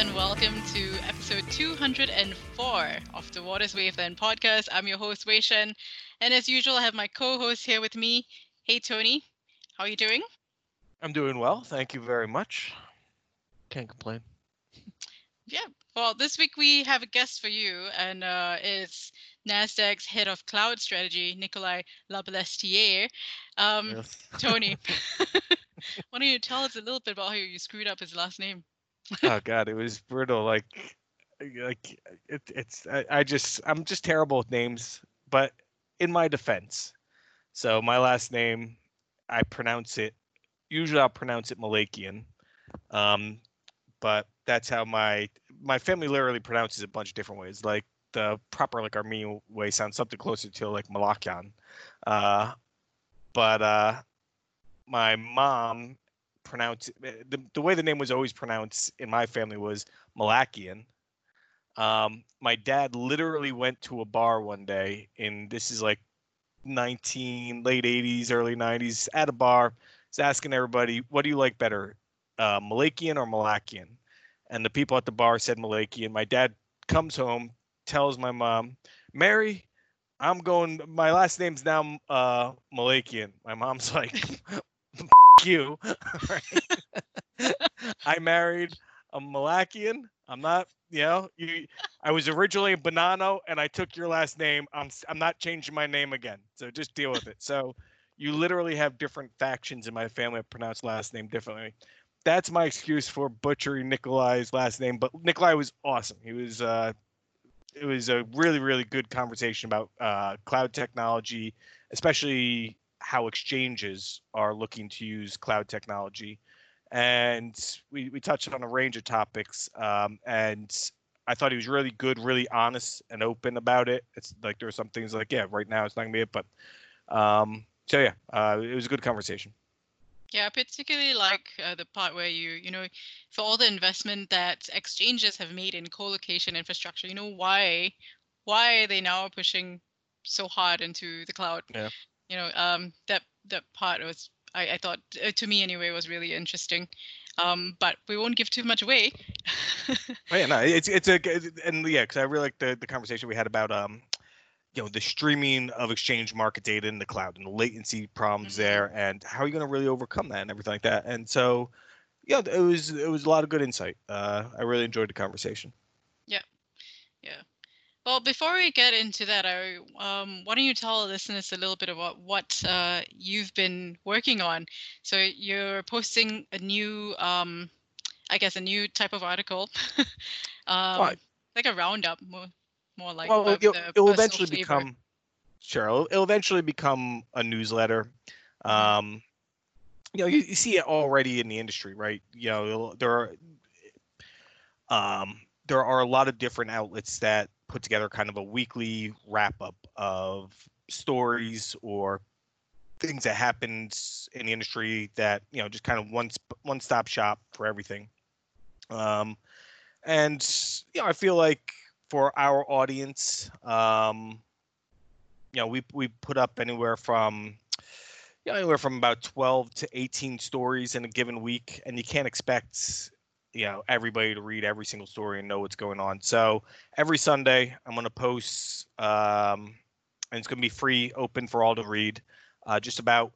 and welcome to episode 204 of the Waters Wavelength podcast. I'm your host, Wei Shen, and as usual, I have my co-host here with me. Hey, Tony, how are you doing? I'm doing well. Thank you very much. Can't complain. Yeah. Well, this week we have a guest for you, and uh, it's Nasdaq's head of cloud strategy, Nikolai Larbalestier. Um, Yes. Tony, why don't you tell us a little bit about how you screwed up his last name? Oh God, it was brutal. Like, like it, it's. I, I just, I'm just terrible with names. But in my defense, so my last name, I pronounce it. Usually, I'll pronounce it Malakian. Um, but that's how my my family literally pronounces it a bunch of different ways. Like the proper like Armenian way sounds something closer to like Malakian. Uh, but uh, my mom pronounced the, the way the name was always pronounced in my family was Malakian. Um, my dad literally went to a bar one day, and this is like 19 late 80s, early 90s, at a bar. He's asking everybody, "What do you like better, uh, Malakian or Malakian?" And the people at the bar said Malakian. My dad comes home, tells my mom, "Mary, I'm going. My last name's now uh, Malakian." My mom's like, "F- you." I married a Malakian. I'm not, you know, you. I was originally a Bonanno, and I took your last name. I'm I'm not changing my name again. So just deal with it. So you literally have different factions in my family that pronounce last name differently. That's my excuse for butchering Nikolai's last name. But Nikolai was awesome. He was. Uh, it was a really really good conversation about uh, cloud technology, especially how exchanges are looking to use cloud technology and we, we touched on a range of topics um, and i thought he was really good really honest and open about it it's like there were some things like yeah right now it's not gonna be it but um, so yeah uh, it was a good conversation Yeah, I particularly like uh, the part where you, you know, for all the investment that exchanges have made in co-location infrastructure, you know, why, why are they now pushing so hard into the cloud? Yeah. You know, um, that that part was, I, I thought, uh, to me anyway, was really interesting. Um, but we won't give too much away. But yeah no it's it's a and yeah because i really like the, the conversation we had about um you know the streaming of exchange market data in the cloud and the latency problems Mhm. there and how are you going to really overcome that and everything like that and so yeah it was it was a lot of good insight uh, i really enjoyed the conversation Yeah, Yeah. Well, before we get into that, I um, why don't you tell our listeners a little bit about what uh, you've been working on? So you're posting a new, um, I guess, a new type of article, um, Right. like a roundup, more, more like. well, it'll, it'll eventually flavor. become sure it'll, it'll eventually become a newsletter Mhm. um you know you, you see it already in the industry right you know there are um there are a lot of different outlets that put together kind of a weekly wrap up of stories or things that happened in the industry that you know just kind of one one stop shop for everything. Um and you know i feel like for our audience um you know we we put up anywhere from you know, anywhere from about 12 to 18 stories in a given week and you can't expect you know everybody to read every single story and know what's going on. So every sunday i'm going to post um and it's going to be free open for all to read uh, just about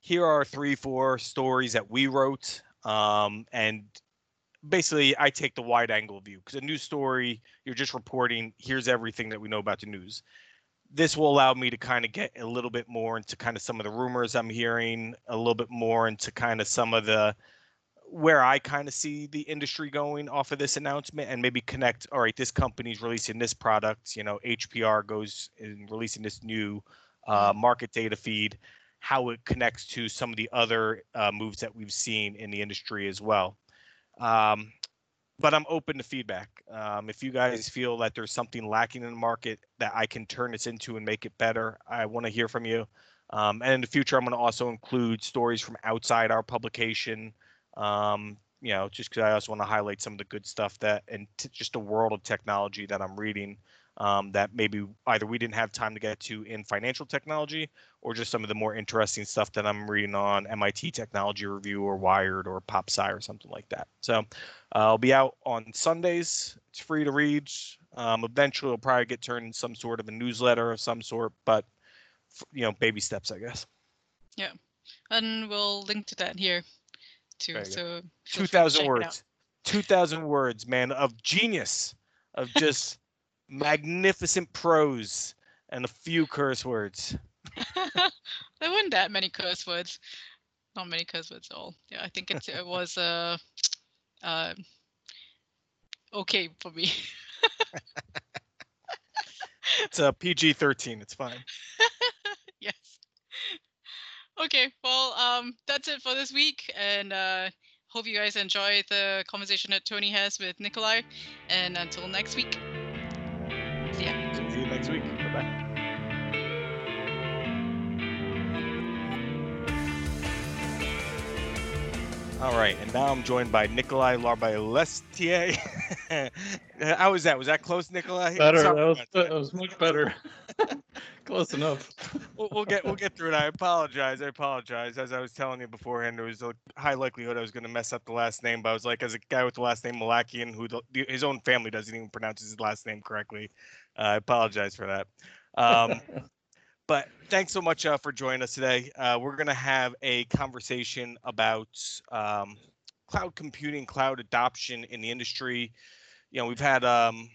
here are three four stories that we wrote um and basically i take the wide angle view because a news story you're just reporting here's everything that we know about the news. This will allow me to kind of get a little bit more into kind of some of the rumors i'm hearing a little bit more into kind of some of the where i kind of see the industry going off of this announcement and maybe connect all right this company's releasing this product you know hpr goes in releasing this new uh, market data feed how it connects to some of the other uh, moves that we've seen in the industry as well um, but I'm open to feedback. Um, if you guys feel that there's something lacking in the market that I can turn this into and make it better, I want to hear from you. Um, and in the future, I'm going to also include stories from outside our publication um, you know, just because I also want to highlight some of the good stuff that and t- just the world of technology that I'm reading um, that maybe either we didn't have time to get to in financial technology or just some of the more interesting stuff that I'm reading on MIT Technology Review or Wired or PopSci or something like that. So uh, I'll be out on Sundays. It's free to read. Um, eventually, it'll probably get turned into some sort of a newsletter of some sort, but you know, baby steps, I guess. Yeah, and we'll link to that here too. So two thousand words, two thousand words, man, of genius, of just magnificent prose and a few curse words. there weren't that many curse words. Not many curse words at all. Yeah, I think it, it was uh, uh, okay for me. it's a PG 13. It's fine. Okay, well, um, that's it for this week. And uh, hope you guys enjoyed the conversation that Tony has with Nikolai. And until next week. See you next week. Bye bye. All right, and now I'm joined by Nikolai Larbalestier. How was that? Was that close, Nikolai? Better. That was, that was much better. close enough. we'll, we'll, get we'll get through it. I apologize. I apologize. As I was telling you beforehand, there was a high likelihood I was going to mess up the last name. But I was like, as a guy with the last name Malakian, who the, his own family doesn't even pronounce his last name correctly, uh, I apologize for that. Um, but thanks so much uh, for joining us today. Uh, we're going to have a conversation about um, cloud computing, cloud adoption in the industry. You know, we've had um,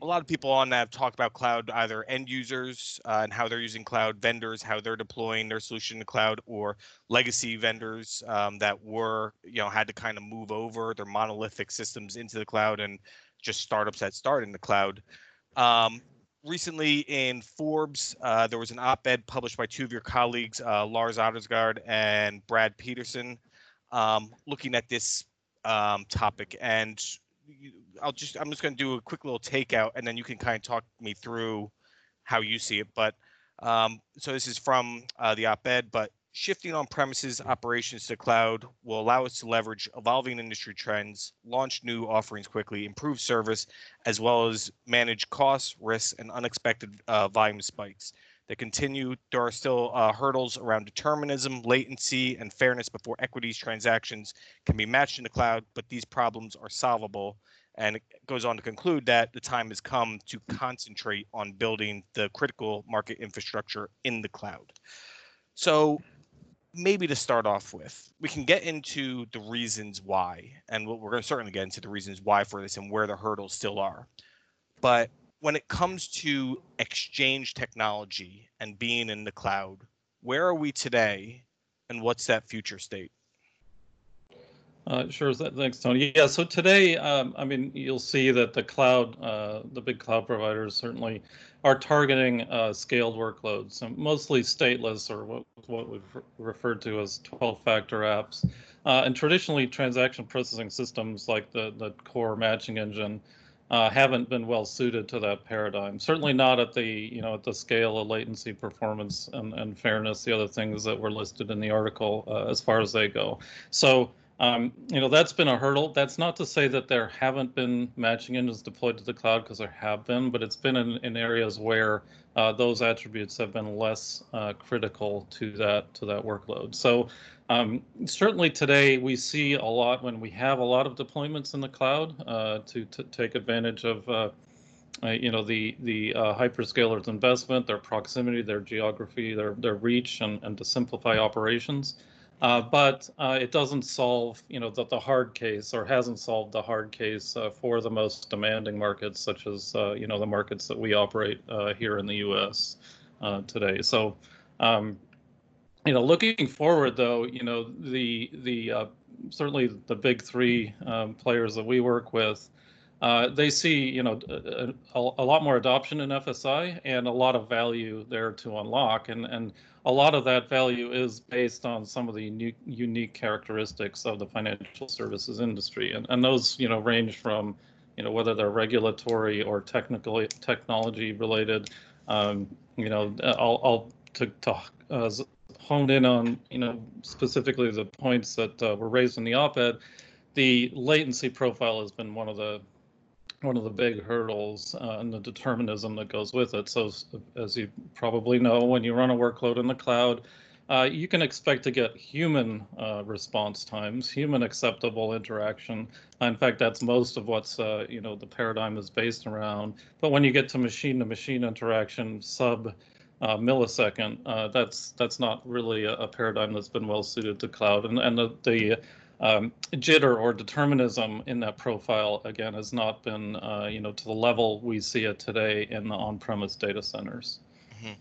a lot of people on that have talked about cloud, either end users uh, and how they're using cloud, vendors, how they're deploying their solution to cloud, or legacy vendors um, that were, you know, had to kind of move over their monolithic systems into the cloud and just startups that start in the cloud. Um, recently in Forbes, uh, there was an op-ed published by two of your colleagues, uh, Lars Ottersgård and Brad Peterson, um, looking at this um, topic. And I'll just I'm just going to do a quick little takeout, and then you can kind of talk me through how you see it. But um, so this is from uh, the op-ed, but Shifting on-premises operations to cloud will allow us to leverage evolving industry trends, launch new offerings quickly, improve service, as well as manage costs, risks, and unexpected uh, volume spikes. There continue, there are still uh, hurdles around determinism, latency, and fairness before equities transactions can be matched in the cloud, but these problems are solvable. And it goes on to conclude that the time has come to concentrate on building the critical market infrastructure in the cloud. So maybe to start off with, we can get into the reasons why, and we're going to certainly get into the reasons why for this and where the hurdles still are. But when it comes to exchange technology and being in the cloud, where are we today, and what's that future state? Uh, sure. Thanks, Tony. Yeah. So today, um, I mean, you'll see that the cloud, uh, the big cloud providers certainly are targeting uh, scaled workloads, so mostly stateless or what, what we've referred to as 12-factor apps. Uh, and traditionally, transaction processing systems like the, the core matching engine uh, haven't been well suited to that paradigm. Certainly not at the you know at the scale of latency, performance, and, and fairness, the other things that were listed in the article uh, as far as they go. So um, you know, that's been a hurdle. That's not to say that there haven't been matching engines deployed to the cloud because there have been, but it's been in, in areas where uh, those attributes have been less uh, critical to that to that workload. So um, certainly today we see a lot when we have a lot of deployments in the cloud uh, to, to take advantage of uh, uh, you know the the uh, hyperscalers investment, their proximity, their geography, their their reach, and, and to simplify operations. Uh, but uh, it doesn't solve, you know, the, the hard case or hasn't solved the hard case uh, for the most demanding markets, such as, uh, you know, the markets that we operate uh, here in the U.S. Uh, today. So, um, you know, looking forward, though, you know, the the certainly the big three um, players that we work with, they see, you know, a, a, lot more adoption in FSI and a lot of value there to unlock, and and a lot of that value is based on some of the unique, unique characteristics of the financial services industry, and and those you know range from you know whether they're regulatory or technical technology related. Um, you know, I'll, I'll to, to uh, hone in on you know specifically the points that uh, were raised in the op-ed the latency profile has been one of the one of the big hurdles uh, and the determinism that goes with it. So, as you probably know, when you run a workload in the cloud, uh, you can expect to get human uh, response times, human acceptable interaction. in fact, that's most of what's uh, you know the paradigm is based around. But when you get to machine-to-machine interaction, sub uh, millisecond, uh, that's that's not really a, a, paradigm that's been well suited to cloud. And and the, the um, jitter or determinism in that profile again has not been uh, you know to the level we see it today in the on-premise data centers. Mm-hmm.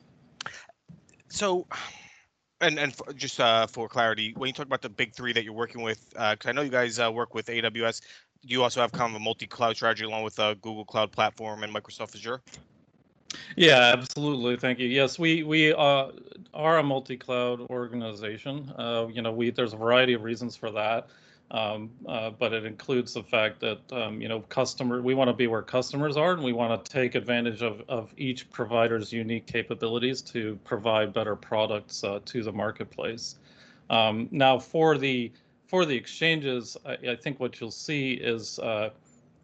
So and and for, just uh, for clarity, when you talk about the big three that you're working with, because uh, I know you guys uh, work with AWS, you also have kind of a multi-cloud strategy along with uh, Google Cloud Platform and Microsoft Azure? Yeah, absolutely. Thank you. Yes, we we uh, are a multi-cloud organization. Uh, you know, we there's a variety of reasons for that. Um, uh, but it includes the fact that um, you know customer we want to be where customers are and we want to take advantage of, of each provider's unique capabilities to provide better products uh, to the marketplace um, now for the for the exchanges I, I think what you'll see is uh,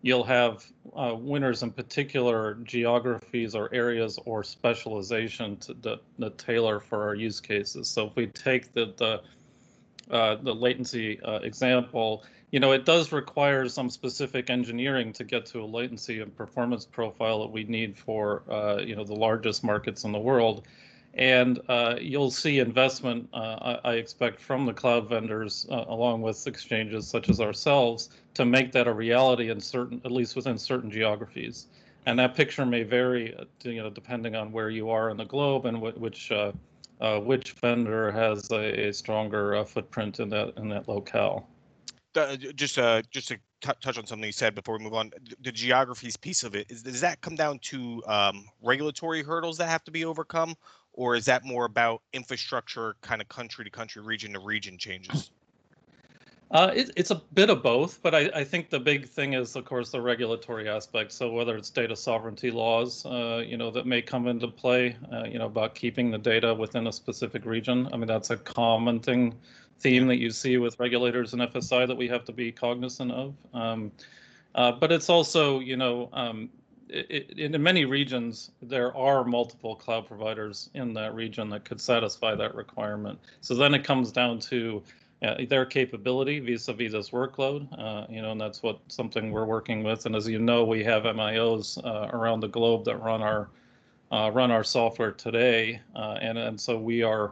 you'll have uh, winners in particular geographies or areas or specialization to, that, that tailor for our use cases so if we take the the uh, the latency uh, example, you know, it does require some specific engineering to get to a latency and performance profile that we need for, uh, you know, the largest markets in the world. And uh, you'll see investment, uh, I, I, expect, from the cloud vendors, along with exchanges such as ourselves, to make that a reality in certain, at least within certain geographies. And that picture may vary, you know, depending on where you are in the globe and wh- which uh, which vendor has a, a stronger uh, footprint in that in that locale. Uh, just uh, just to t- touch on something you said before we move on, the geographies piece of it is does that come down to um, regulatory hurdles that have to be overcome, or is that more about infrastructure, kind of country to country, region to region changes? Uh, it, it's a bit of both, but I, I, think the big thing is, of course, the regulatory aspect. So whether it's data sovereignty laws, uh, you know, that may come into play, uh, you know, about keeping the data within a specific region. I mean, that's a common thing, theme that you see with regulators and FSI that we have to be cognizant of. Um, uh, but it's also, you know, um, it, in many regions, there are multiple cloud providers in that region that could satisfy that requirement. So then it comes down to uh, their capability vis-a-vis this workload, uh, you know, and that's what something we're working with. And as you know, we have MIOs uh, around the globe that run our uh, run our software today, uh, and and so we are,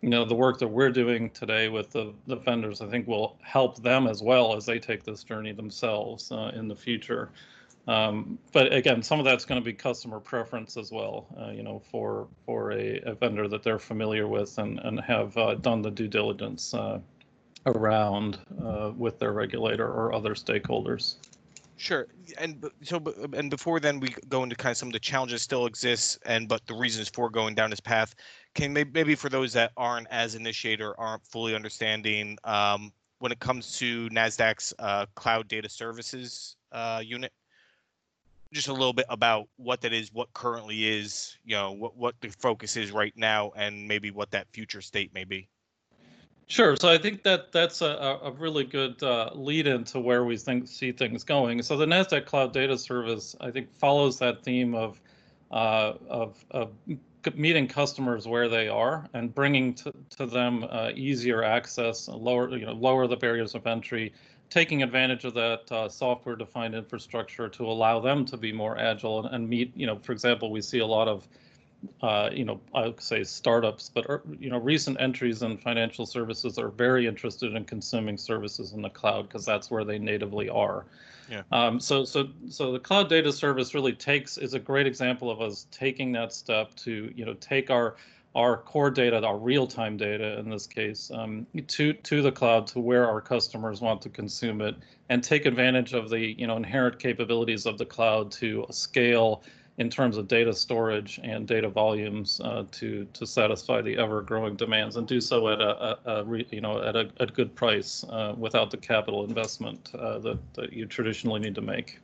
you know, the work that we're doing today with the the vendors, I think, will help them as well as they take this journey themselves uh, in the future. Um, but again, some of that's going to be customer preference as well, you know, for for a, a, vendor that they're familiar with and and have done the due diligence around uh, with their regulator or other stakeholders. Sure, and so and before then we go into kind of some of the challenges still exist, and but the reasons for going down this path. Can maybe, for those that aren't as initiator, aren't fully understanding um, when it comes to Nasdaq's uh, cloud data services uh, unit, just a little bit about what that is, what currently is, you know, what what the focus is right now, and maybe what that future state may be. Sure. So I think that that's a, a really good uh, lead into where we think see things going. So the Nasdaq Cloud Data Service, I think, follows that theme of uh, of, of meeting customers where they are and bringing to, to them uh, easier access, lower you know lower the barriers of entry, taking advantage of that uh, software-defined infrastructure to allow them to be more agile and, and meet. You know, for example, we see a lot of uh, you know, I would say startups, but er, you know, recent entries in financial services are very interested in consuming services in the cloud because that's where they natively are. Yeah. Um, so, so, so the cloud data service really takes is a great example of us taking that step to you know take our our core data, our real-time data in this case, um, to to the cloud to where our customers want to consume it, and take advantage of the you know inherent capabilities of the cloud to scale in terms of data storage and data volumes uh, to to satisfy the ever growing demands and do so at a, a, a you know at a, a good price uh, without the capital investment uh, that that you traditionally need to make.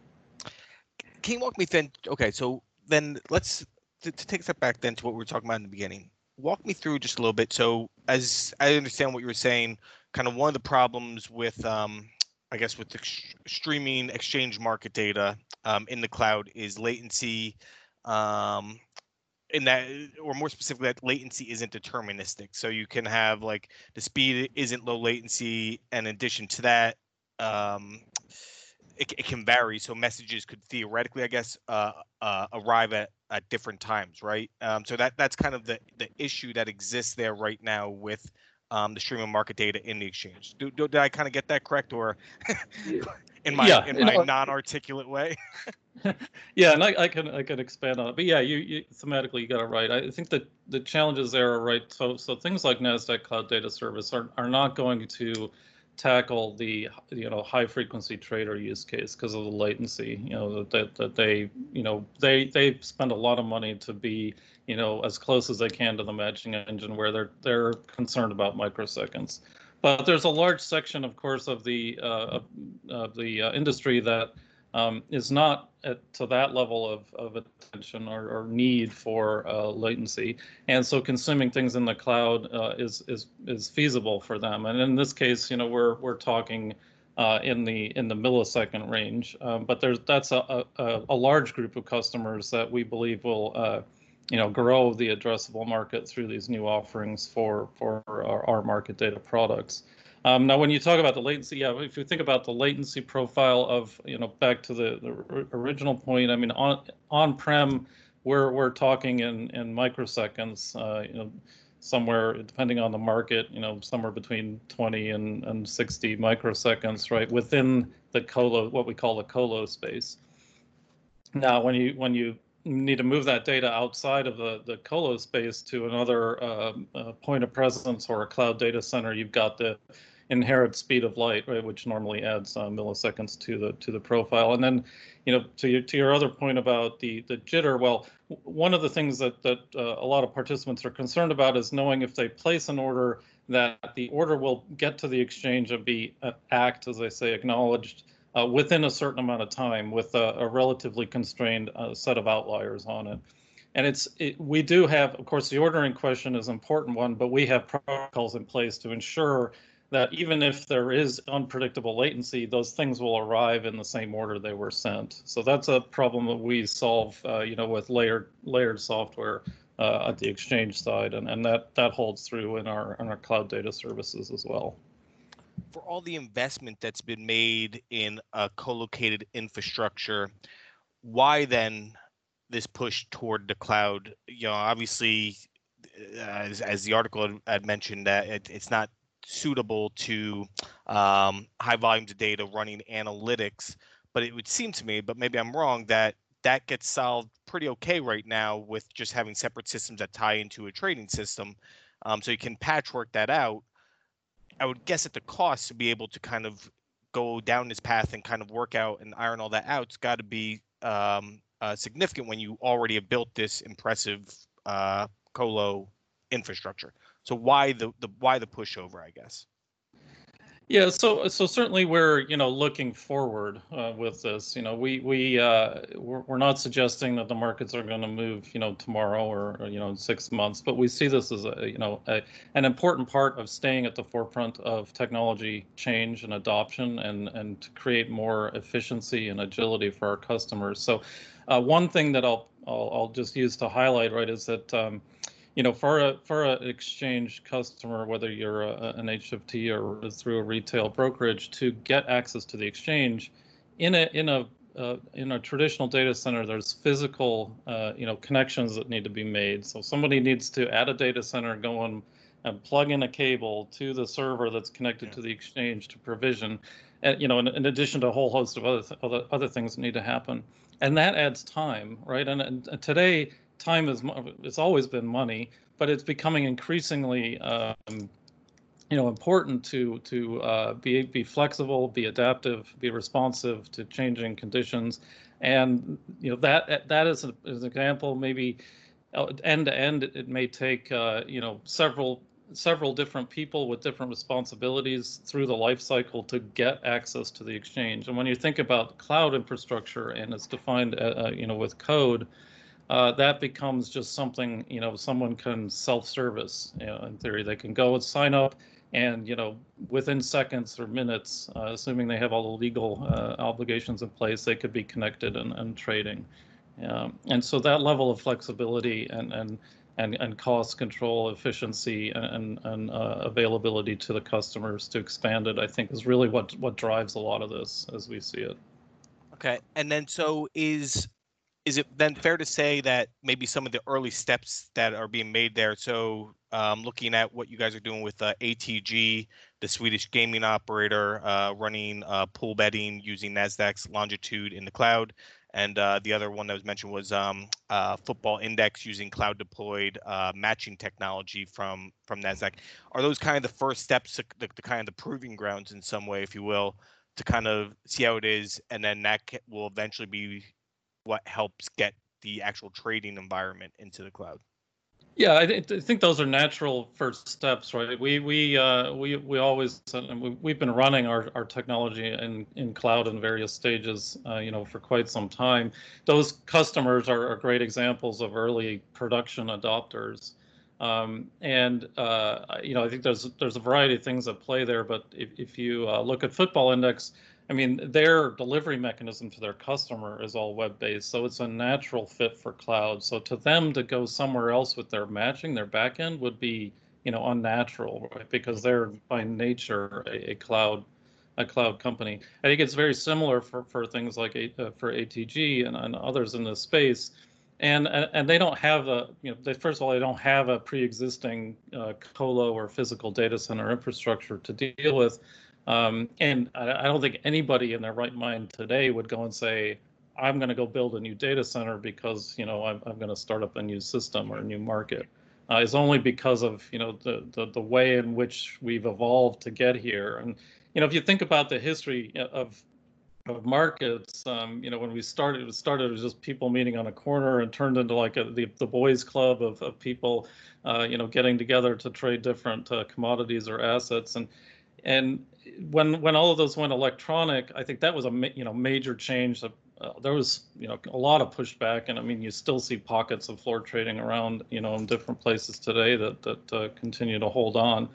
Can you walk me then? Okay, so then let's to, to take a step back then to what we were talking about in the beginning. Walk me through just a little bit. So as I understand what you were saying, kind of one of the problems with um, I guess with the streaming exchange market data um, in the cloud is latency. Um, in that, or more specifically, that latency isn't deterministic. So you can have like the speed isn't low latency, and in addition to that, um, it, it can vary. So messages could theoretically, I guess, uh, uh, arrive at at different times, right? Um, so that that's kind of the the issue that exists there right now with um, the streaming market data in the exchange. Do, do, did I kind of get that correct, or in my Yeah, in my know- non-articulate way? Yeah, and I, I can I can expand on it, but yeah, you, you thematically you got it right. I think that the challenges there are right. So so things like Nasdaq Cloud Data Service are are not going to tackle the you know high frequency trader use case because of the latency. You know that, that they you know they they spend a lot of money to be you know as close as they can to the matching engine where they're they're concerned about microseconds. But there's a large section, of course, of the uh, of, of the uh, industry that um, is not at, to that level of, of attention or, or need for uh, latency. And so consuming things in the cloud uh, is, is, is feasible for them. And in this case, you know, we're, we're talking uh, in the in the millisecond range. Um, but there's that's a, a, a large group of customers that we believe will uh, you know grow the addressable market through these new offerings for for our, our market data products. Um, now, when you talk about the latency, yeah, if you think about the latency profile of, you know, back to the, the original point, I mean, on on-prem, we're we're talking in in microseconds, uh, you know, somewhere depending on the market, you know, somewhere between 20 and and 60 microseconds, right, within the colo, what we call the colo space. Now, when you when you need to move that data outside of the the colo space to another uh, uh, point of presence or a cloud data center, you've got the inherent speed of light, right, which normally adds uh, milliseconds to the to the profile. And then, you know, to your to your other point about the the jitter, well, one of the things that that uh, a lot of participants are concerned about is knowing if they place an order that the order will get to the exchange and be uh, act, as I say, acknowledged uh, within a certain amount of time with a, a relatively constrained uh, set of outliers on it. And it's it, we do have, of course, the ordering question is an important one, but we have protocols in place to ensure that even if there is unpredictable latency, those things will arrive in the same order they were sent. So that's a problem that we solve, uh, you know, with layered layered software uh, at the exchange side, and, and that that holds through in our in our cloud data services as well. for all the investment that's been made in a co-located infrastructure, why then this push toward the cloud? You know, obviously, uh, as, as the article had- mentioned, that it, it's not suitable to um, high volumes of data running analytics. But it would seem to me, but maybe I'm wrong, that that gets solved pretty okay right now with just having separate systems that tie into a trading system. Um, so you can patchwork that out. I would guess at the cost to be able to kind of go down this path and kind of work out and iron all that out, it's got to be um, uh, significant when you already have built this impressive uh, colo infrastructure. So why the, the why the pushover? I guess. Yeah, so so certainly we're you know looking forward uh, with this. You know, we we uh, we're, we're not suggesting that the markets are going to move you know tomorrow or, or you know in six months, but we see this as a you know a, an important part of staying at the forefront of technology change and adoption and and to create more efficiency and agility for our customers. So, uh, one thing that I'll, I'll I'll just use to highlight right is that. Um, you know, for a for an exchange customer, whether you're a, an HFT or through a retail brokerage, to get access to the exchange, in a in a uh, in a traditional data center, there's physical, uh, you know, connections that need to be made. So somebody needs to add a data center, go and, and plug in a cable to the server that's connected Yeah. to the exchange to provision, and you know, in, in addition to a whole host of other th- other other things that need to happen, and that adds time, right? And, and today time is it's always been money, but it's becoming increasingly um, you know important to to uh, be be flexible, be adaptive, be responsive to changing conditions, and you know that that is, a, is an example. Maybe uh, end to end, it may take uh, you know several several different people with different responsibilities through the life cycle to get access to the exchange. And when you think about cloud infrastructure and it's defined, uh, uh, you know, with code, uh, that becomes just something you know someone can self-service you know, in theory they can go and sign up and you know within seconds or minutes, uh, assuming they have all the legal uh, obligations in place, they could be connected and, and trading. Um, and so that level of flexibility and and and, and cost control, efficiency, and, and uh, availability to the customers to expand it, I think is really what what drives a lot of this as we see it. Okay, and then so is is it then fair to say that maybe some of the early steps that are being made there? So um, looking at what you guys are doing with uh, ATG, the Swedish gaming operator, uh, running uh, pool betting using Nasdaq's Longitude in the cloud, and uh, the other one that was mentioned was um, uh, Football Index using cloud deployed uh, matching technology from from Nasdaq. Are those kind of the first steps, the, the kind of the proving grounds in some way, if you will, to kind of see how it is, and then that will eventually be what helps get the actual trading environment into the cloud? Yeah, I, th- I, think those are natural first steps, right? We we uh, we we always we, have been running our, our technology in, in cloud in various stages, uh, you know, for quite some time. Those customers are, are great examples of early production adopters, um, and uh, you know, I think there's there's a variety of things at play there. But if if you uh, look at Football Index, I mean, their delivery mechanism to their customer is all web-based, so it's a natural fit for cloud. So to them to go somewhere else with their matching, their backend would be, you know, unnatural, right? Because they're by nature a, a cloud, a cloud company. I think it's very similar for for things like uh, for ATG and, and others in this space. And, and they don't have a you know they first of all they don't have a pre-existing uh, colo or physical data center infrastructure to deal with um, and I, I, don't think anybody in their right mind today would go and say, I'm going to go build a new data center because, you know, I'm, I'm going to start up a new system or a new market. Uh, it's only because of, you know, the, the, the way in which we've evolved to get here. And, you know, if you think about the history of of markets, um, you know, when we started, it started as just people meeting on a corner and turned into like a, the, the boys club of, of people, uh, you know, getting together to trade different uh, commodities or assets. And, and when when all of those went electronic, I think that was a you know major change. Uh, there was you know a lot of pushback, and I mean you still see pockets of floor trading around you know in different places today that that uh, continue to hold on,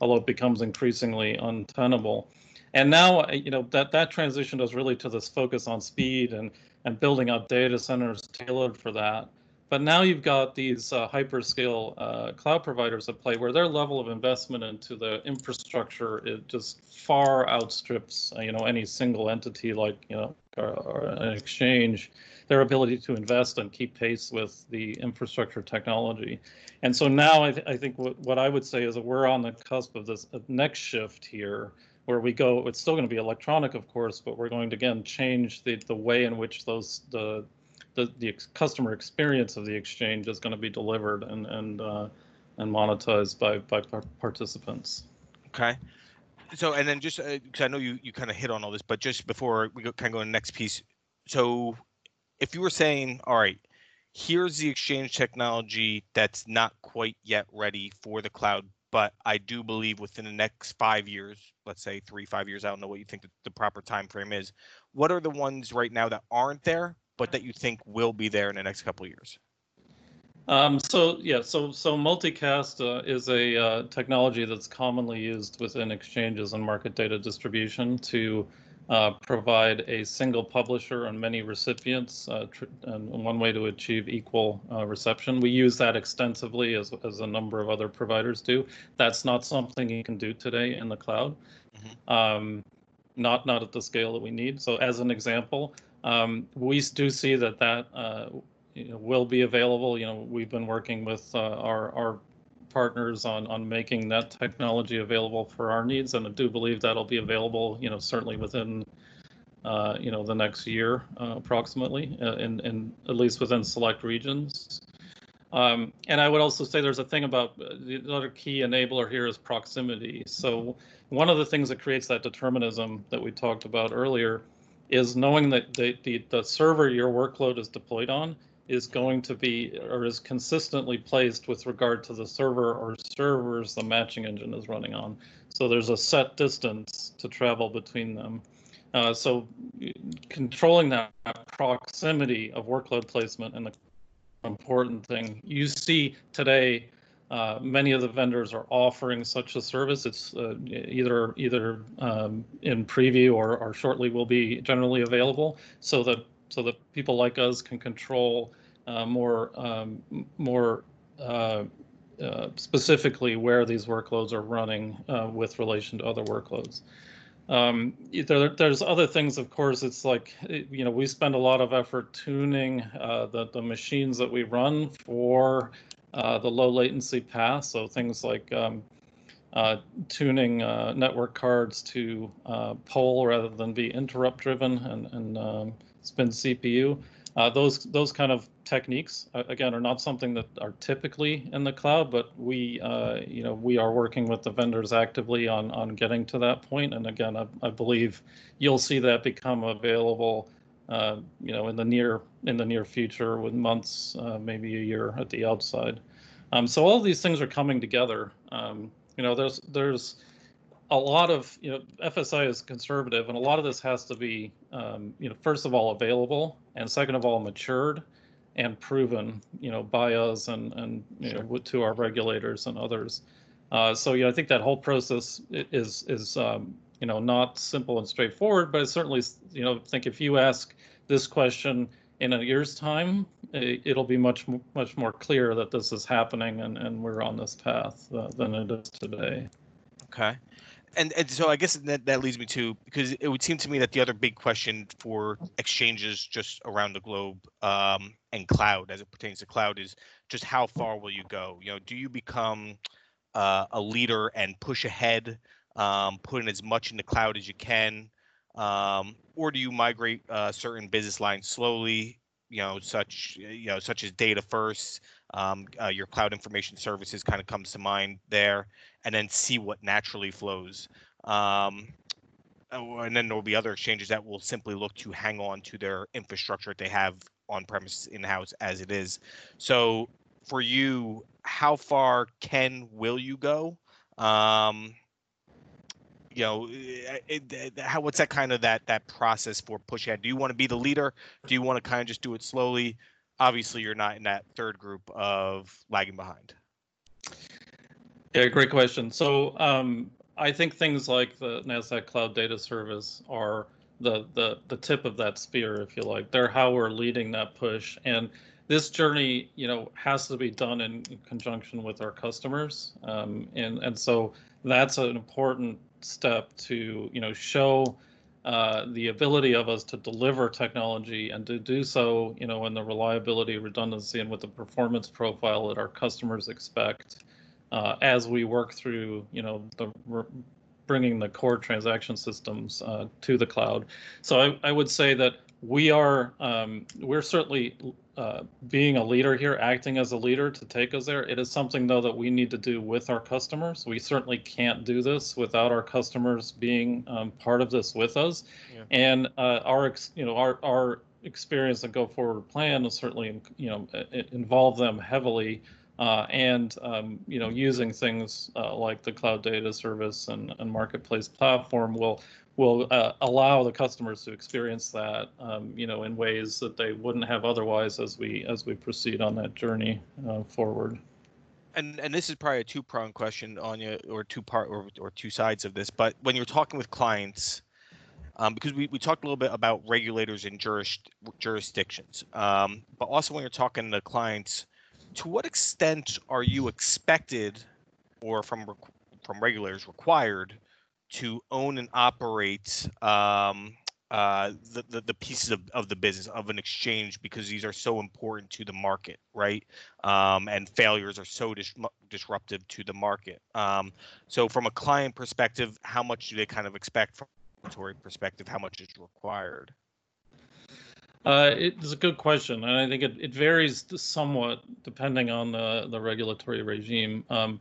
although it becomes increasingly untenable. And now uh, you know that that transition does really to this focus on speed and and building out data centers tailored for that. But now you've got these uh, hyperscale uh, cloud providers at play where their level of investment into the infrastructure it just far outstrips uh, you know any single entity like you know or, or an exchange their ability to invest and keep pace with the infrastructure technology. And so now I, th- I think what, what I would say is that we're on the cusp of this next shift here where we go it's still going to be electronic of course but we're going to again change the, the way in which those the the, the ex- customer experience of the exchange is going to be delivered and and uh, and monetized by by par- participants. Okay. So and then just because uh, I know you you kind of hit on all this, but just before we go, kind of go to the next piece. So if you were saying, all right, here's the exchange technology that's not quite yet ready for the cloud, but I do believe within the next five years, let's say three, five years, I don't know what you think the, the proper time frame is. What are the ones right now that aren't there, but that you think will be there in the next couple of years? Um, so yeah, so so multicast uh, is a uh, technology that's commonly used within exchanges and market data distribution to uh, provide a single publisher and many recipients, uh, tr- and one way to achieve equal uh, reception. We use that extensively as as a number of other providers do. That's not something you can do today in the cloud. Mm-hmm. Um, not not at the scale that we need. So as an example, um, we do see that that uh, you know, will be available. You know, we've been working with uh, our our partners on on making that technology available for our needs, and I do believe that'll be available. You know, certainly within uh, you know the next year uh, approximately, and in in at least within select regions. Um, and I would also say there's a thing about uh, the other key enabler here is proximity. So one of the things that creates that determinism that we talked about earlier is knowing that the, the, the server your workload is deployed on is going to be or is consistently placed with regard to the server or servers the matching engine is running on. So there's a set distance to travel between them. Uh, so controlling that proximity of workload placement and the important thing you see today Uh, many of the vendors are offering such a service. It's uh, either either um, in preview or, or shortly will be generally available, so that so that people like us can control uh, more um, more uh, uh, specifically where these workloads are running with relation to other workloads. Um, there, there's other things, of course. It's like you know we spend a lot of effort tuning the the machines that we run for uh, the low latency path. So things like um, uh, tuning uh, network cards to uh, poll rather than be interrupt driven and, and um, spin CPU. Uh, those those kind of techniques again are not something that are typically in the cloud, but we you know we are working with the vendors actively on on getting to that point. And again, I, I believe you'll see that become available uh, you know in the near in the near future, with months uh, maybe a year at the outside. Um, so all these things are coming together. Um, you know, there's there's a lot of you know FSI is conservative, and a lot of this has to be um, you know first of all available, and second of all matured and proven you know by us and and you sure. know to our regulators and others. Uh, so yeah, I think that whole process is is um, you know not simple and straightforward, but I certainly you know think if you ask this question in a year's time, it'll be much much more clear that this is happening and, and we're on this path uh, than it is today. Okay and and so I guess that that leads me to because it would seem to me that the other big question for exchanges just around the globe um, and cloud, as it pertains to cloud, is just how far will you go? You know, do you become uh, a leader and push ahead, um, put as much in the cloud as you can, um, or do you migrate uh, certain business lines slowly? You know, such you know, such as data first, um, uh, your cloud information services kind of comes to mind there, and then see what naturally flows. Um, oh, and then there will be other exchanges that will simply look to hang on to their infrastructure that they have on premise in house as it is. So for you, how far can will you go? Um, you know, eh, it, it, how what's that kind of that that process for push pushing? Do you want to be the leader? Do you want to kind of just do it slowly? obviously you're not in that third group of lagging behind. Yeah, great question. So um, I think things like the Nasdaq Cloud Data Service are the the the tip of that spear, if you like. They're how we're leading that push, and this journey, you know, has to be done in, in conjunction with our customers, um, and and so that's an important step to you know show uh, the ability of us to deliver technology and to do so, you know, in the reliability, redundancy, and with the performance profile that our customers expect uh, as we work through, you know, the bringing the core transaction systems uh, to the cloud. So I, I would say that we are um, we're certainly uh, being a leader here, acting as a leader to take us there. It is something though that we need to do with our customers. We certainly can't do this without our customers being um, part of this with us. Yeah. And uh, our you know our our experience and go forward plan is certainly you know involve them heavily. Uh, and um, you know using things uh, like the cloud data service and, and marketplace platform will will uh, allow the customers to experience that, um, you know, in ways that they wouldn't have otherwise as we as we proceed on that journey uh, forward. And and this is probably a two pronged question on you, or two part or or two sides of this. But when you're talking with clients, um, because we, we talked a little bit about regulators and juris, jurisdictions, um, but also when you're talking to clients, to what extent are you expected, or from from regulators required? To own and operate um, uh, the, the, the pieces of, of the business of an exchange because these are so important to the market, right? Um, and failures are so dis- disruptive to the market. Um, so, from a client perspective, how much do they kind of expect from a regulatory perspective? How much is required? Uh, it's a good question, and I think it, it varies somewhat depending on the, the regulatory regime. Um,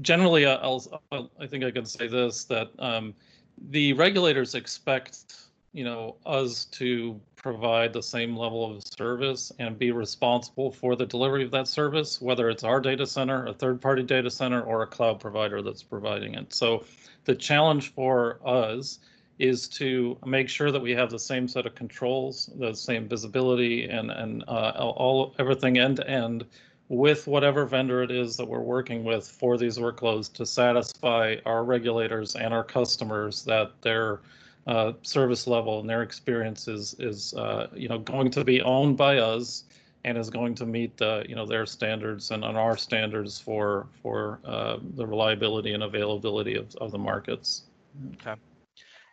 generally, I'll, I'll, i think I can say this that um, the regulators expect you know us to provide the same level of service and be responsible for the delivery of that service, whether it's our data center, a third-party data center, or a cloud provider that's providing it. So the challenge for us is to make sure that we have the same set of controls, the same visibility, and and uh, all everything end to end with whatever vendor it is that we're working with for these workloads to satisfy our regulators and our customers that their uh, service level and their experience is, is uh, you know, going to be owned by us and is going to meet the, you know, their standards and on our standards for for uh, the reliability and availability of, of the markets. Okay.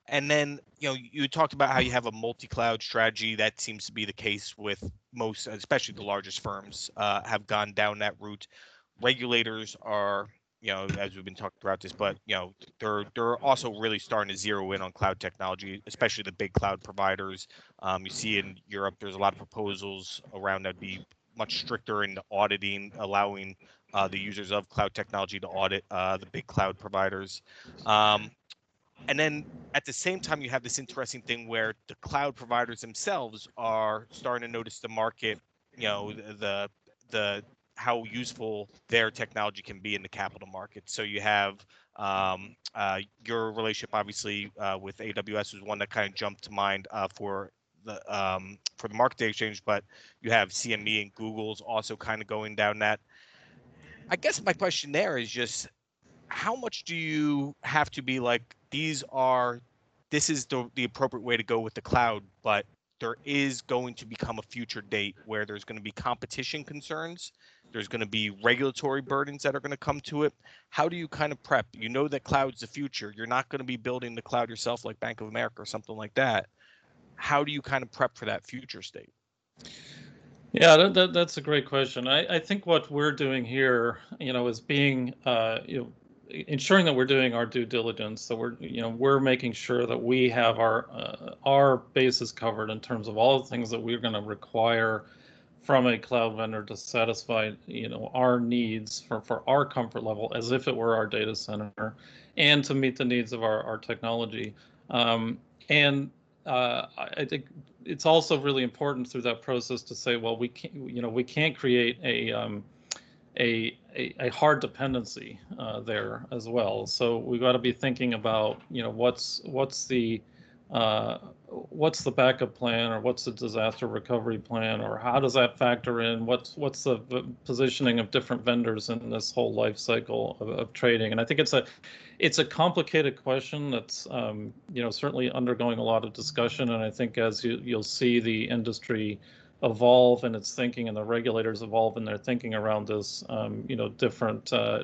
And then, you know, you talked about how you have a multi-cloud strategy. That seems to be the case with most, especially the largest firms, uh, have gone down that route. Regulators are, you know, as we've been talking throughout this, but you know, they're they're also really starting to zero in on cloud technology, especially the big cloud providers. Um, you see in Europe, there's a lot of proposals around that be much stricter in auditing, allowing uh, the users of cloud technology to audit uh, the big cloud providers. Um, and then at the same time, you have this interesting thing where the cloud providers themselves are starting to notice the market, you know, the the how useful their technology can be in the capital market. So you have um, uh, your relationship, obviously, uh, with AWS was one that kind of jumped to mind uh, for the um, for the market exchange, but you have CME and Google's also kind of going down that. I guess my question there is just how much do you have to be like these are this is the, the appropriate way to go with the cloud but there is going to become a future date where there's going to be competition concerns. There's going to be regulatory burdens that are going to come to it. How do you kind of prep? You know that cloud's the future. You're not going to be building the cloud yourself like bank of america or something like that. How do you kind of prep for that future state? Yeah, that, that, that's a great question. I, I think what we're doing here, you know, is being, uh, you know, ensuring that we're doing our due diligence that we're you know we're making sure that we have our uh, our bases covered in terms of all the things that we're going to require from a cloud vendor to satisfy you know our needs for for our comfort level as if it were our data center and to meet the needs of our our technology. Um, and uh, I think it's also really important through that process to say well we can't you know we can't create a um, a, a, a hard dependency uh, there as well. So we've got to be thinking about, you know, what's what's the uh, what's the backup plan or what's the disaster recovery plan or how does that factor in? What's what's the positioning of different vendors in this whole life cycle of, of trading? And I think it's a it's a complicated question that's um, you know certainly undergoing a lot of discussion. And I think as you you'll see the industry evolve in its thinking and the regulators evolve in their thinking around this, um, you know, different, uh,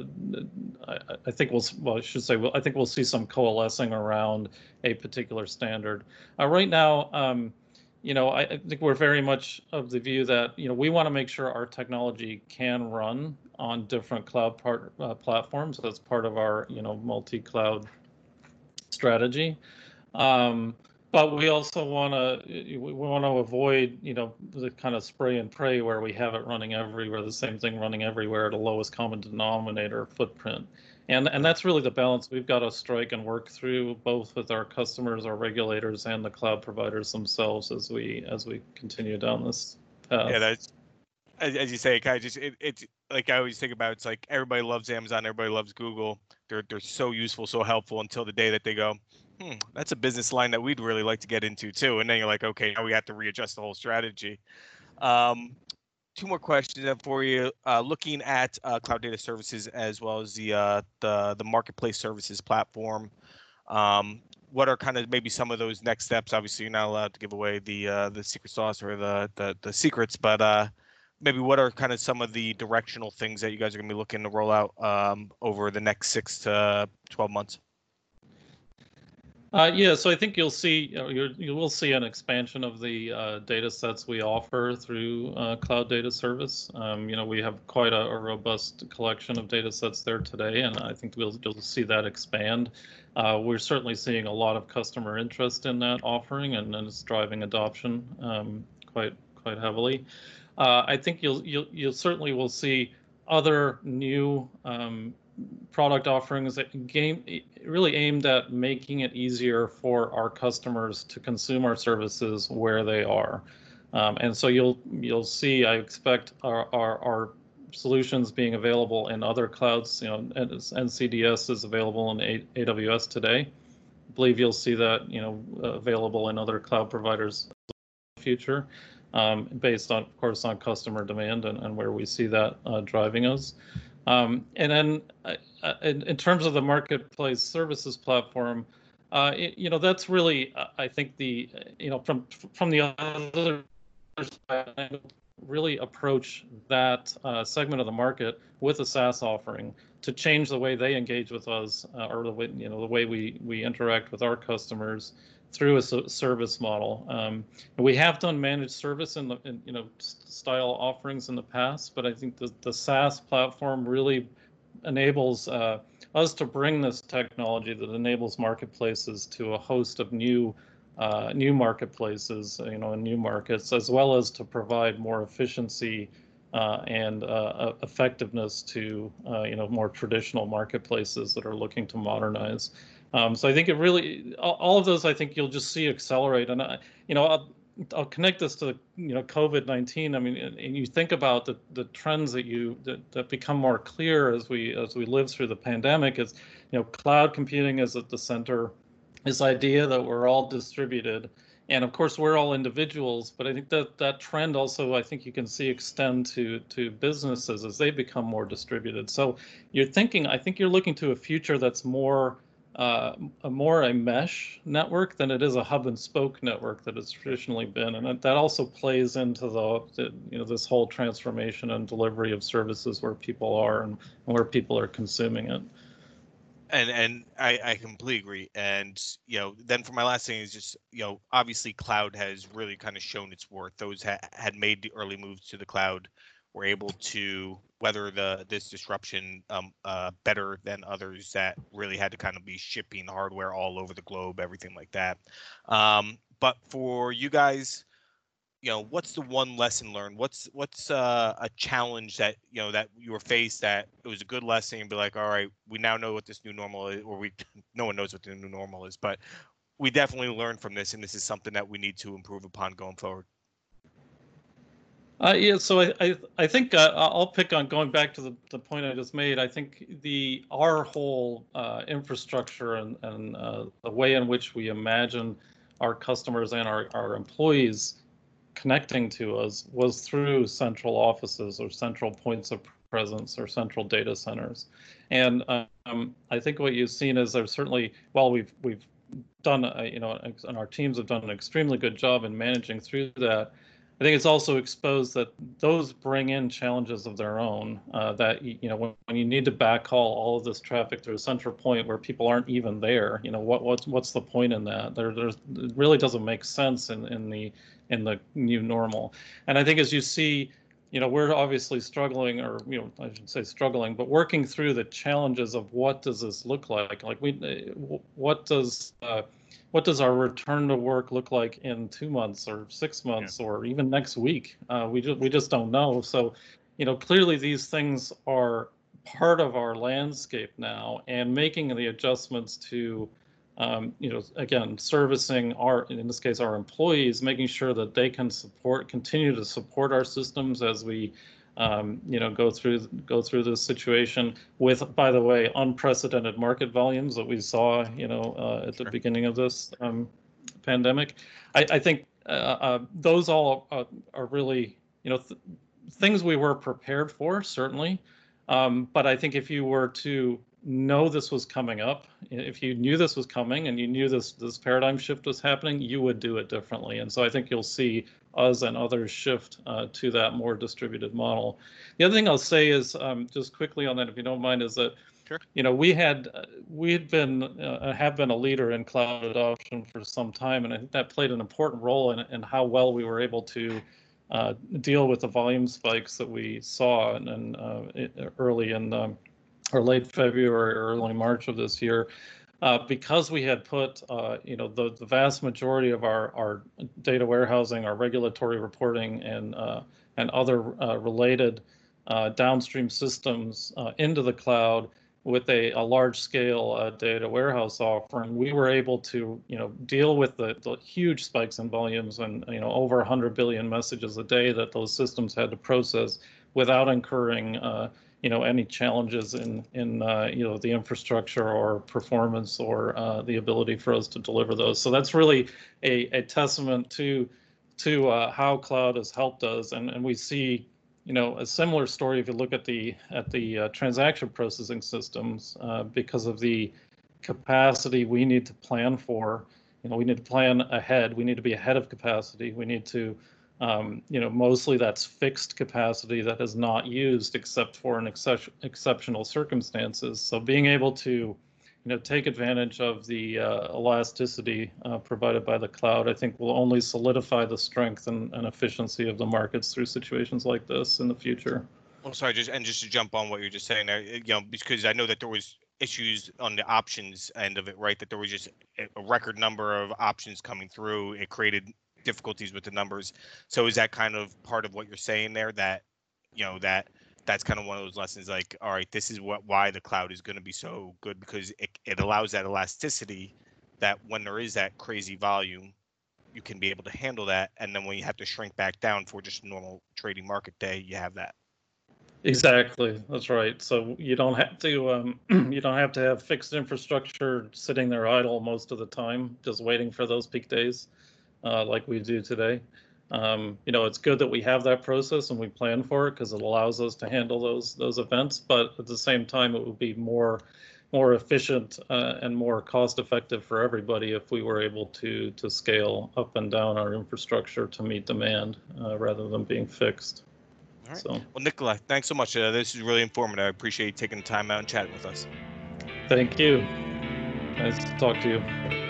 I, I, think we'll, well, I should say, well, I think we'll see some coalescing around a particular standard. Uh, right now, um, you know, I, I, think we're very much of the view that, you know, we want to make sure our technology can run on different cloud part, uh, platforms. That's part of our, you know, multi-cloud strategy. Um, but we also want to we want to avoid you know the kind of spray and pray where we have it running everywhere the same thing running everywhere at a lowest common denominator footprint. And and that's really the balance we've got to strike and work through both with our customers our regulators and the cloud providers themselves as we as we continue down this path. Yeah that's as, as you say kind of just it, it's like i always think about it's like everybody loves amazon everybody loves google they're they're so useful so helpful until the day that they go hmm, that's a business line that we'd really like to get into too. And then you're like, okay, now we have to readjust the whole strategy. Um, two more questions for you. Uh, looking at uh, cloud data services as well as the uh, the the marketplace services platform, um, what are kind of maybe some of those next steps? Obviously, you're not allowed to give away the uh, the secret sauce or the the, the secrets, but uh, maybe what are kind of some of the directional things that you guys are going to be looking to roll out um, over the next six to twelve months? Uh, yeah, so I think you'll see you, you will see an expansion of the uh, data sets we offer through uh, Cloud Data Service. Um, you know, we have quite a, a, robust collection of data sets there today, and I think we'll you'll see that expand. Uh, we're certainly seeing a lot of customer interest in that offering, and, and it's driving adoption um, quite quite heavily. Uh, I think you'll you'll you'll certainly will see other new um, product offerings that game really aimed at making it easier for our customers to consume our services where they are. Um, and so you'll you'll see, I expect our, our, our solutions being available in other clouds. You know, NCDS is available in AWS today. I believe you'll see that you know available in other cloud providers in the future. Um, based on, of course, on customer demand and, and where we see that uh, driving us. Um, and then uh, uh in, in, terms of the marketplace services platform, uh, it, you know, that's really, uh, I think the, you know, from from the other side, really approach that uh, segment of the market with a SaaS offering to change the way they engage with us uh, or the way you know the way we we interact with our customers through a service model. Um, we have done managed service in the in, you know style offerings in the past, but I think the the SaaS platform really enables uh, us to bring this technology that enables marketplaces to a host of new uh, new marketplaces, you know, in new markets, as well as to provide more efficiency uh, and uh, effectiveness to, uh, you know, more traditional marketplaces that are looking to modernize. Um, so I think it really, all of those, I think you'll just see accelerate. And, I, you know, I'll, I'll connect this to, you know, COVID-19. I mean, and you think about the, the trends that you, that, that become more clear as we, as we live through the pandemic is, you know, cloud computing is at the center this idea that we're all distributed and of course we're all individuals but i think that that trend also i think you can see extend to to businesses as they become more distributed. So you're thinking i think you're looking to a future that's more uh, a more a mesh network than it is a hub and spoke network that it's traditionally been, and that also plays into the, the, you know this whole transformation and delivery of services where people are and where people are consuming it and and I, I completely agree. And you know, then for my last thing is just you know, obviously cloud has really kind of shown its worth. Those ha- had made the early moves to the cloud were able to weather the this disruption um, uh, better than others that really had to kind of be shipping hardware all over the globe, everything like that. Um, but for you guys you know what's the one lesson learned what's what's uh, a challenge that you know that you were faced that it was a good lesson and be like all right we now know what this new normal is or we no one knows what the new normal is but we definitely learned from this and this is something that we need to improve upon going forward uh, yeah, so I I, I think uh, I'll pick on going back to the, the point I just made. I think the our whole uh, infrastructure and and uh, the way in which we imagine our customers and our, our employees connecting to us was through central offices or central points of presence or central data centers. And um, I think what you've seen is there's certainly, while we've we've done, a, you know, and our teams have done an extremely good job in managing through that. I think it's also exposed that those bring in challenges of their own. Uh, that you know, when, when, you need to backhaul all of this traffic to a central point where people aren't even there, you know, what what's what's the point in that? There, there's it really doesn't make sense in in the in the new normal. And I think as you see, you know, we're obviously struggling, or you know, I should say struggling, but working through the challenges of what does this look like? Like we, what does uh, what does our return to work look like in two months or six months yeah. or even next week? Uh, we just we just don't know. So, you know, clearly these things are part of our landscape now, and making the adjustments to um, you know, again, servicing our, in this case, our employees, making sure that they can support, continue to support our systems as we, um, you know, go through go through this situation with, by the way, unprecedented market volumes that we saw, you know, uh, at the sure. beginning of this um, pandemic. I, I think uh, uh, those all uh, are really, you know, th- things we were prepared for, certainly. Um, but I think if you were to know this was coming up, if you knew this was coming and you knew this this paradigm shift was happening, you would do it differently. And so I think you'll see us and others shift uh, to that more distributed model. The other thing I'll say is um, just quickly on that, if you don't mind, is that sure. you know we had uh, we had been uh, have been a leader in cloud adoption for some time, and I think that played an important role in, in how well we were able to. Uh, deal with the volume spikes that we saw and, and uh, early in um, or late February or early March of this year, uh, because we had put, uh, you know, the, the vast majority of our, our data warehousing, our regulatory reporting, and uh, and other uh, related uh, downstream systems uh, into the cloud with a, a large scale data warehouse offering, we were able to, you know, deal with the, the huge spikes in volumes and, you know, over 100 billion messages a day that those systems had to process without incurring you know any challenges in in uh, you know the infrastructure or performance or uh, the ability for us to deliver those. So that's really a, a testament to to uh, how cloud has helped us, and, and we see, you know, a similar story if you look at the at the uh, transaction processing systems uh, because of the capacity we need to plan for. You know, we need to plan ahead. We need to be ahead of capacity. We need to, um, you know, mostly that's fixed capacity that is not used except for in excep- exceptional circumstances. So being able to you know, take advantage of the uh, elasticity uh, provided by the cloud, I think will only solidify the strength and, and efficiency of the markets through situations like this in the future. Well, sorry, just and just to jump on what you're just saying there, you know, because I know that there was issues on the options end of it, right? That there was just a record number of options coming through. It created difficulties with the numbers. So is that kind of part of what you're saying there? That you know that that's kind of one of those lessons like all right this is what why the cloud is going to be so good because it, it allows that elasticity that when there is that crazy volume you can be able to handle that and then when you have to shrink back down for just a normal trading market day you have that exactly that's right so you don't have to um, you don't have to have fixed infrastructure sitting there idle most of the time just waiting for those peak days uh, like we do today um, you know, it's good that we have that process and we plan for it because it allows us to handle those those events. But at the same time, it would be more more efficient uh, and more cost effective for everybody if we were able to to scale up and down our infrastructure to meet demand uh, rather than being fixed. All right. So. Well, Nikolai, thanks so much. Uh, this is really informative. I appreciate you taking the time out and chatting with us. Thank you. Nice to talk to you.